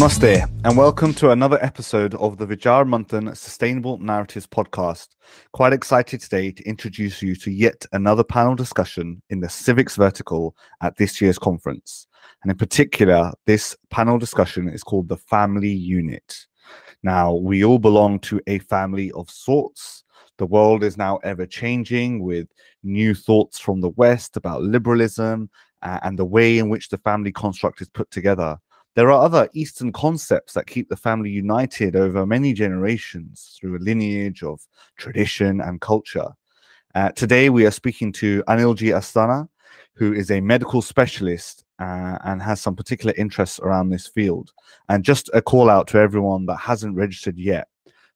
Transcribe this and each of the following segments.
Namaste, and welcome to another episode of the Vichaar Manthan Sustainable Narratives podcast. Quite excited today to introduce you to yet another panel discussion in the civics vertical at this year's conference. And in particular, this panel discussion is called the Family Unit. Now, we all belong to a family of sorts. The world is now ever changing with new thoughts from the West about liberalism uh, and the way in which the family construct is put together. There are other Eastern concepts that keep the family united over many generations through a lineage of tradition and culture. Uh, today, we are speaking to Anilji Asthana, who is a medical specialist uh, and has some particular interests around this field. And just a call out to everyone that hasn't registered yet.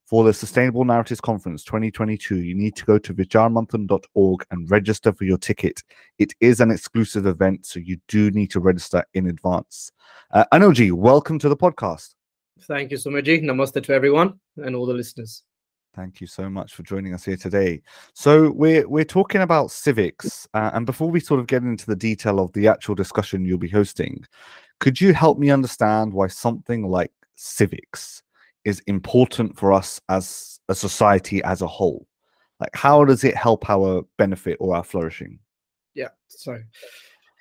For the Sustainable Narratives Conference 2022, you need to go to vichaarmanthan.org and register for your ticket. It is an exclusive event, so you do need to register in advance. Uh, welcome to the podcast. Thank you, Sumaji. Namaste to everyone and all the listeners. Thank you so much for joining us here today. So we're we're talking about civics, uh, and before we sort of get into the detail of the actual discussion you'll be hosting, could you help me understand why something like civics is important for us as a society as a whole? Like, how does it help our benefit or our flourishing? Yeah, so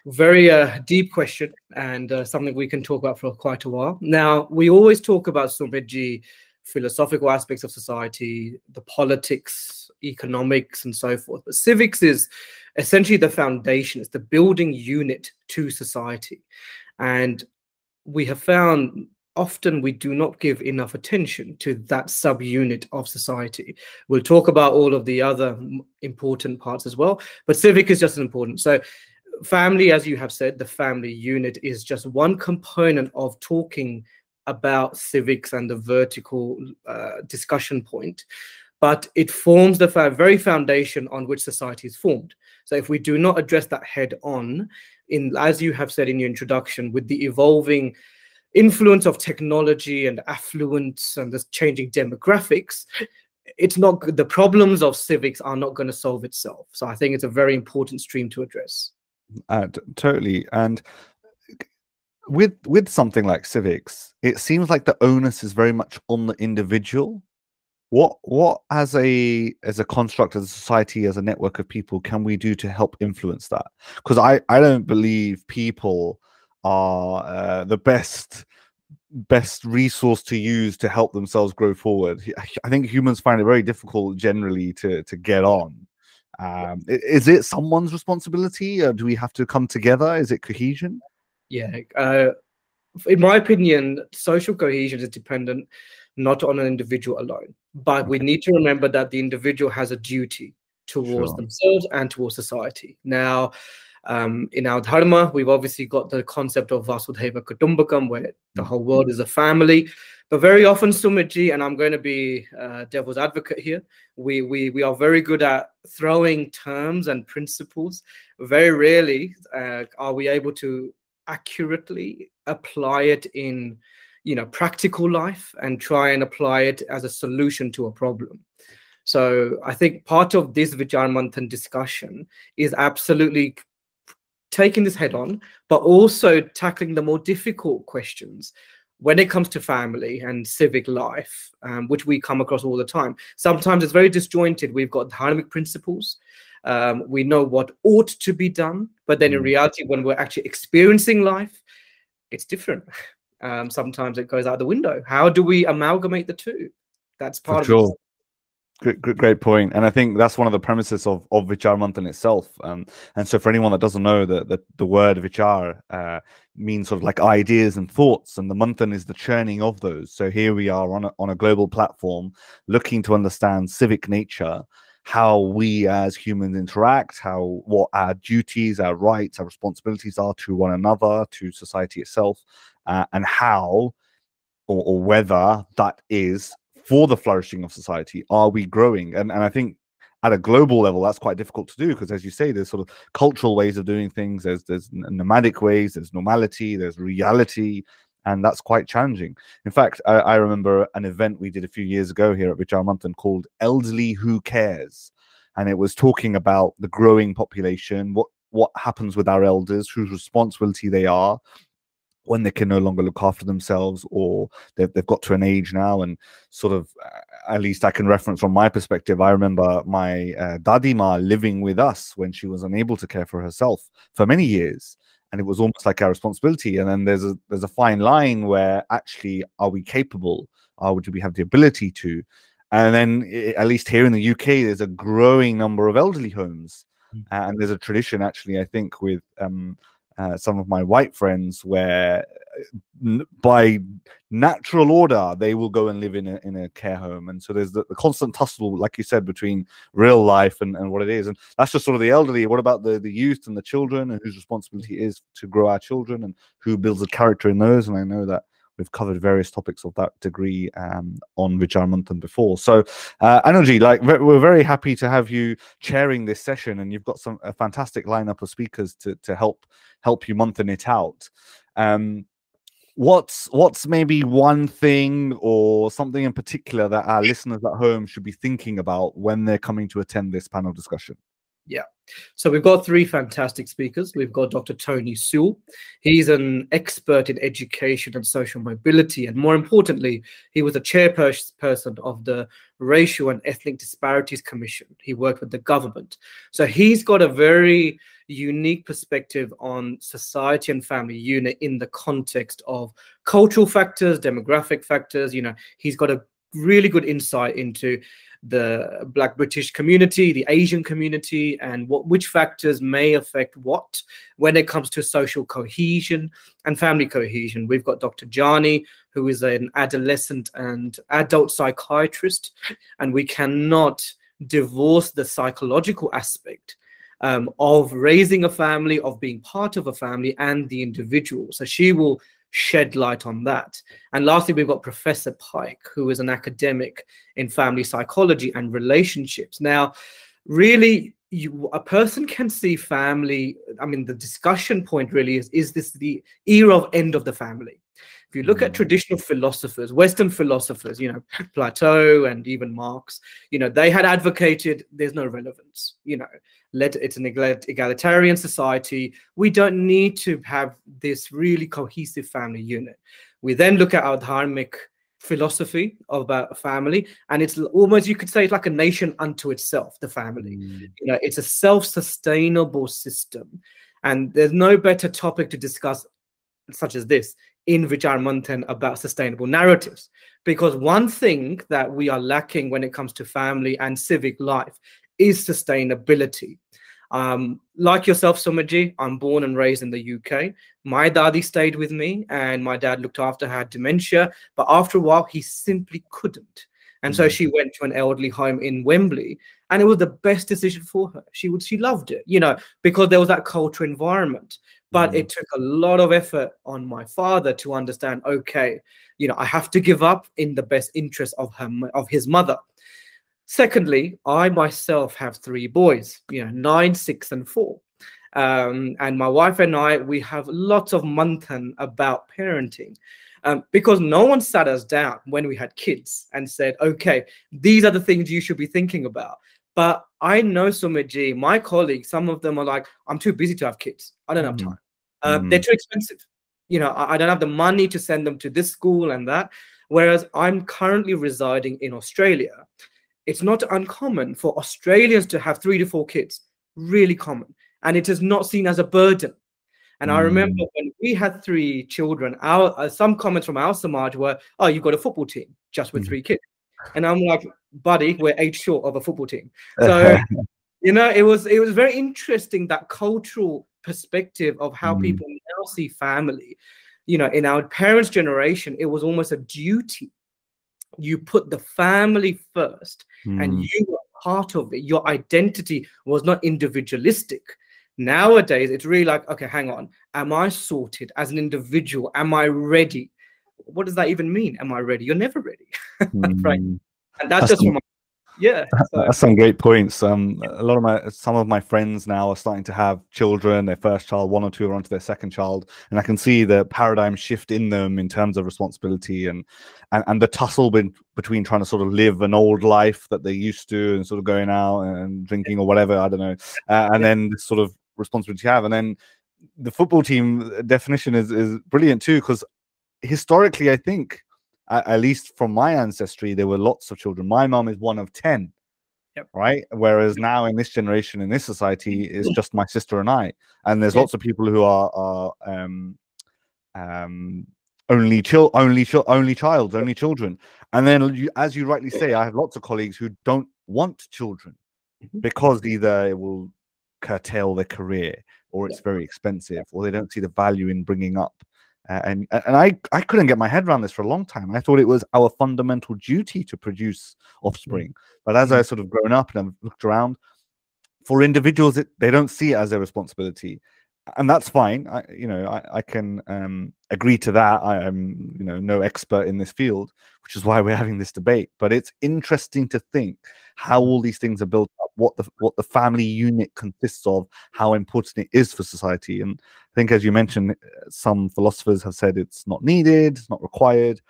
very uh, deep question and uh, something we can talk about for quite a while. Now, we always talk about Sumedji philosophical aspects of society, the politics, economics, and so forth. But civics is essentially the foundation, it's the building unit to society. And we have found often we do not give enough attention to that subunit of society. We'll talk about all of the other important parts as well, but civic is just as important. So, family, as you have said, the family unit is just one component of talking about civics and the vertical uh, discussion point, but it forms the very foundation on which society is formed. So, if we do not address that head on, in as you have said in your introduction, with the evolving influence of technology and affluence and the changing demographics, it's not the problems of civics are not going to solve itself. So I think it's a very important stream to address. Uh, totally, and with with something like civics, it seems like the onus is very much on the individual. What what as a as a construct, as a society, as a network of people, can we do to help influence that? Because I I don't believe people are uh, the best best resource to use to help themselves grow forward. I think humans find it very difficult generally to to get on. Um, is it someone's responsibility, or do we have to come together? Is it cohesion? Yeah, uh, in my opinion, social cohesion is dependent not on an individual alone, but okay. we need to remember that the individual has a duty towards sure. themselves and towards society. Now, um, in our dharma, we've obviously got the concept of Vasudhaiva Kutumbakam, where the mm. whole world is a family. But very often, Sumitji, and I'm going to be uh, devil's advocate here, we, we, we are very good at throwing terms and principles. Very rarely uh, are we able to accurately apply it in you know practical life and try and apply it as a solution to a problem so i think part of this vichaar manthan discussion is absolutely taking this head on, but also tackling the more difficult questions when it comes to family and civic life, um, which we come across all the time. Sometimes it's very disjointed. We've got dharmic principles. Um, we know what ought to be done, but then in mm. reality, when we're actually experiencing life, it's different. Um, sometimes it goes out the window. How do we amalgamate the two? That's part For of sure. Great, great, point. And I think that's one of the premises of, of Vichaar Manthan itself. Um, and so for anyone that doesn't know that the, the word Vichaar uh, means sort of like ideas and thoughts, and the Manthan is the churning of those. So here we are on a, on a global platform looking to understand civic nature, how we as humans interact, how what our duties, our rights, our responsibilities are to one another, to society itself, uh, and how or, or whether that is for the flourishing of society? Are we growing? And and I think at a global level, that's quite difficult to do because, as you say, there's sort of cultural ways of doing things. There's there's nomadic ways. There's normality. There's reality, and that's quite challenging. In fact, I, I remember an event we did a few years ago here at Vichaar Manthan called "Elderly Who Cares," and it was talking about the growing population, what what happens with our elders, whose responsibility they are, when they can no longer look after themselves or they've, they've got to an age now and sort of at least i can reference from my perspective i remember my uh, dadima living with us when she was unable to care for herself for many years. And it was almost like our responsibility. And then there's a there's a fine line where actually are we capable? Or do we have the ability to? And then at least here in the uk there's a growing number of elderly homes. Mm. and there's a tradition actually i think with um, uh, some of my white friends where uh, by natural order they will go and live in a, in a care home. And so there's the, the, constant tussle like you said between real life and, and what it is. And that's just sort of the elderly. What about the, the youth and the children and whose responsibility is to grow our children and who builds a character in those? And i know that we've covered various topics of that degree um, on Vichaar Manthan before. So, uh, like we're very happy to have you chairing this session, and you've got some a fantastic lineup of speakers to to help help you Manthan it out. Um, what's what's maybe one thing or something in particular that our listeners at home should be thinking about when they're coming to attend this panel discussion? Yeah. So we've got three fantastic speakers. We've got Dr. Tony Sewell. He's an expert in education and social mobility. And more importantly, he was a chairperson of the Racial and Ethnic Disparities Commission. He worked with the government. So he's got a very unique perspective on society and family unit in the context of cultural factors, demographic factors. You know, he's got a really good insight into the Black British community, the Asian community, and what which factors may affect what when it comes to social cohesion and family cohesion. We've got Dr. Jani, who is an adolescent and adult psychiatrist, and we cannot divorce the psychological aspect um, of raising a family, of being part of a family, and the individual. So she will shed light on that. And lastly, we've got Professor Pike, who is an academic in family psychology and relationships. Now, really, you, a person can see family. I mean, the discussion point really is: is this the era of end of the family? If you look at mm. traditional philosophers, Western philosophers, you know, Plato and even Marx, you know, they had advocated there's no relevance. You know, let it's an egalitarian society. We don't need to have this really cohesive family unit. We then look at our dharmic philosophy about family, and it's almost you could say it's like a nation unto itself. The family, mm. you know, it's a self-sustainable system, and there's no better topic to discuss such as this in Vichaar Manthan about sustainable narratives. Because one thing that we are lacking when it comes to family and civic life is sustainability. Um, like yourself, Sumaji, I'm born and raised in the UK. My daddy stayed with me and my dad looked after her, had dementia. But after a while, he simply couldn't. And so mm. she went to an elderly home in Wembley, and it was the best decision for her. She would, she loved it, you know, because there was that culture environment. But mm. it took a lot of effort on my father to understand. Okay, you know, I have to give up in the best interest of her, of his mother. Secondly, I myself have three boys, you know, nine, six, and four. Um, and my wife and I, we have lots of manthan about parenting. Um, because no one sat us down when we had kids and said, okay, these are the things you should be thinking about. But I know Sumaji, my colleagues, some of them are like, I'm too busy to have kids. I don't have mm-hmm. time. Uh, mm-hmm. They're too expensive. You know, I, I don't have the money to send them to this school and that. Whereas I'm currently residing in Australia it's not uncommon for Australians to have three to four kids, really common. And it is not seen as a burden. And mm. I remember mm. when we had three children, our uh, some comments from our Samaj were, "Oh, you've got a football team just with mm. three kids," and I'm like, "Buddy, we're eight short of a football team." So, you know, it was it was very interesting that cultural perspective of how mm. people now see family. You know, in our parents' generation, it was almost a duty you put the family first mm. and you were part of it your identity was not individualistic nowadays it's really like okay hang on am i sorted as an individual am i ready what does that even mean am i ready you're never ready. right. And that's, that's just from yeah so. that's some great points. Um a lot of my some of my friends now are starting to have children. Their first child one or two are onto their second child. And i can see the paradigm shift in them in terms of responsibility and and, and the tussle be- between trying to sort of live an old life that they used to and sort of going out and drinking or whatever i don't know uh, and then this sort of responsibility you have. And then the football team definition is is brilliant too because historically, I think at, at, least from my ancestry, there were lots of children. My mom is one of ten. Yep. Right. Whereas now in this generation, in this society, it's just my sister and I. And there's lots of people who are are um um only child, only ch- only child, only children. And then, you, as you rightly say, I have lots of colleagues who don't want children mm-hmm. because either it will curtail their career, or it's very expensive, or they don't see the value in bringing up. And and I I couldn't get my head around this for a long time. I thought it was our fundamental duty to produce offspring. Mm-hmm. But as I sort of grown up and I've looked around, for individuals, it, they don't see it as a responsibility and that's fine. I, you know, I, I can um, agree to that. I am, you know, no expert in this field, which is why we're having this debate. But it's interesting to think how all these things are built what the what the family unit consists of, how important it is for society. And I think, as you mentioned, some philosophers have said it's not needed, it's not required.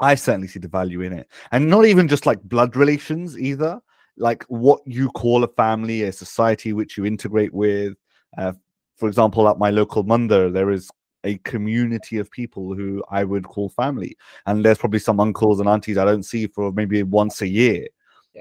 I certainly see the value in it, and not even just like blood relations either. Like what you call a family, a society which you integrate with, uh, for example, at my local mandir, there is a community of people who I would call family. And there's probably some uncles and aunties I don't see for maybe once a year.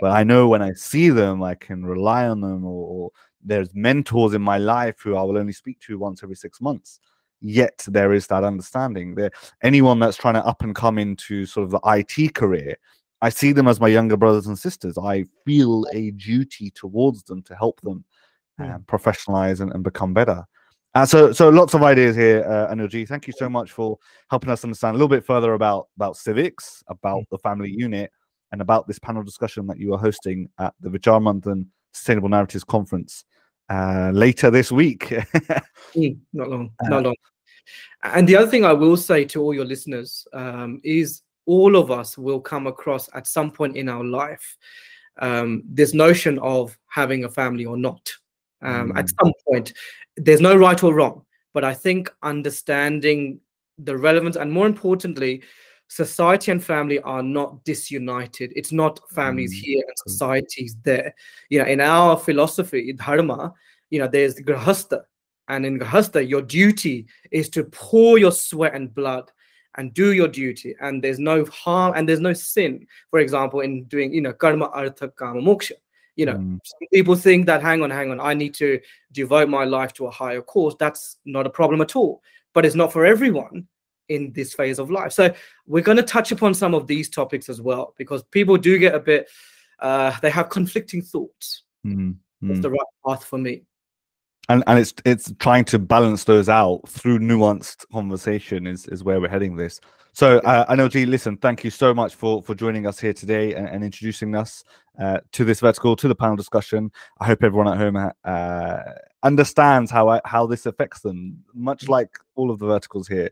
But I know when I see them, I can rely on them, or, or, there's mentors in my life who I will only speak to once every six months. Yet there is that understanding. There, anyone that's trying to up and come into sort of the IT career, I see them as my younger brothers and sisters. I feel a duty towards them to help them um, professionalize and, and, become better. Uh, so, so lots of ideas here, uh, Anilji. Thank you so much for helping us understand a little bit further about about civics, about the family unit, and about this panel discussion that you are hosting at the Vichaar Sustainable Narratives Conference uh, later this week. mm, not long, uh, not long. And the other thing I will say to all your listeners um, is all of us will come across at some point in our life um, this notion of having a family or not um, mm. at some point. There's no right or wrong, but I think understanding the relevance and more importantly, society and family are not disunited. It's not families mm. here and societies there. You know, in our philosophy, dharma, you know, there's the grahastha, and in grahastha, your duty is to pour your sweat and blood and do your duty and there's no harm and there's no sin for example in doing you know karma artha kama moksha you know mm. people think that hang on hang on i need to devote my life to a higher cause that's not a problem at all but it's not for everyone in this phase of life so we're going to touch upon some of these topics as well because people do get a bit uh they have conflicting thoughts mm. what's the right path for me and and it's it's trying to balance those out through nuanced conversation is is where we're heading this so uh, Anilji, listen, thank you so much for for joining us here today and, and introducing us uh, to this vertical, to the panel discussion. I hope everyone at home uh, understands how I, how this affects them, much mm. like all of the verticals here.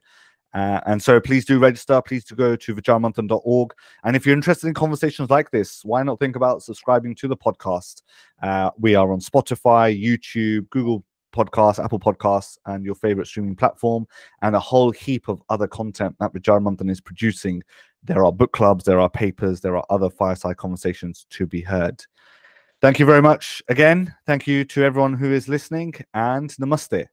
Uh, and so please do register. Please do go to vichaarmanthan.org. And if you're interested in conversations like this, why not think about subscribing to the podcast? Uh, we are on Spotify, YouTube, Google Podcasts, Apple Podcasts, and your favorite streaming platform, and a whole heap of other content that Vichaar is producing. There are book clubs, there are papers, there are other fireside conversations to be heard. Thank you very much again. Thank you to everyone who is listening, and namaste.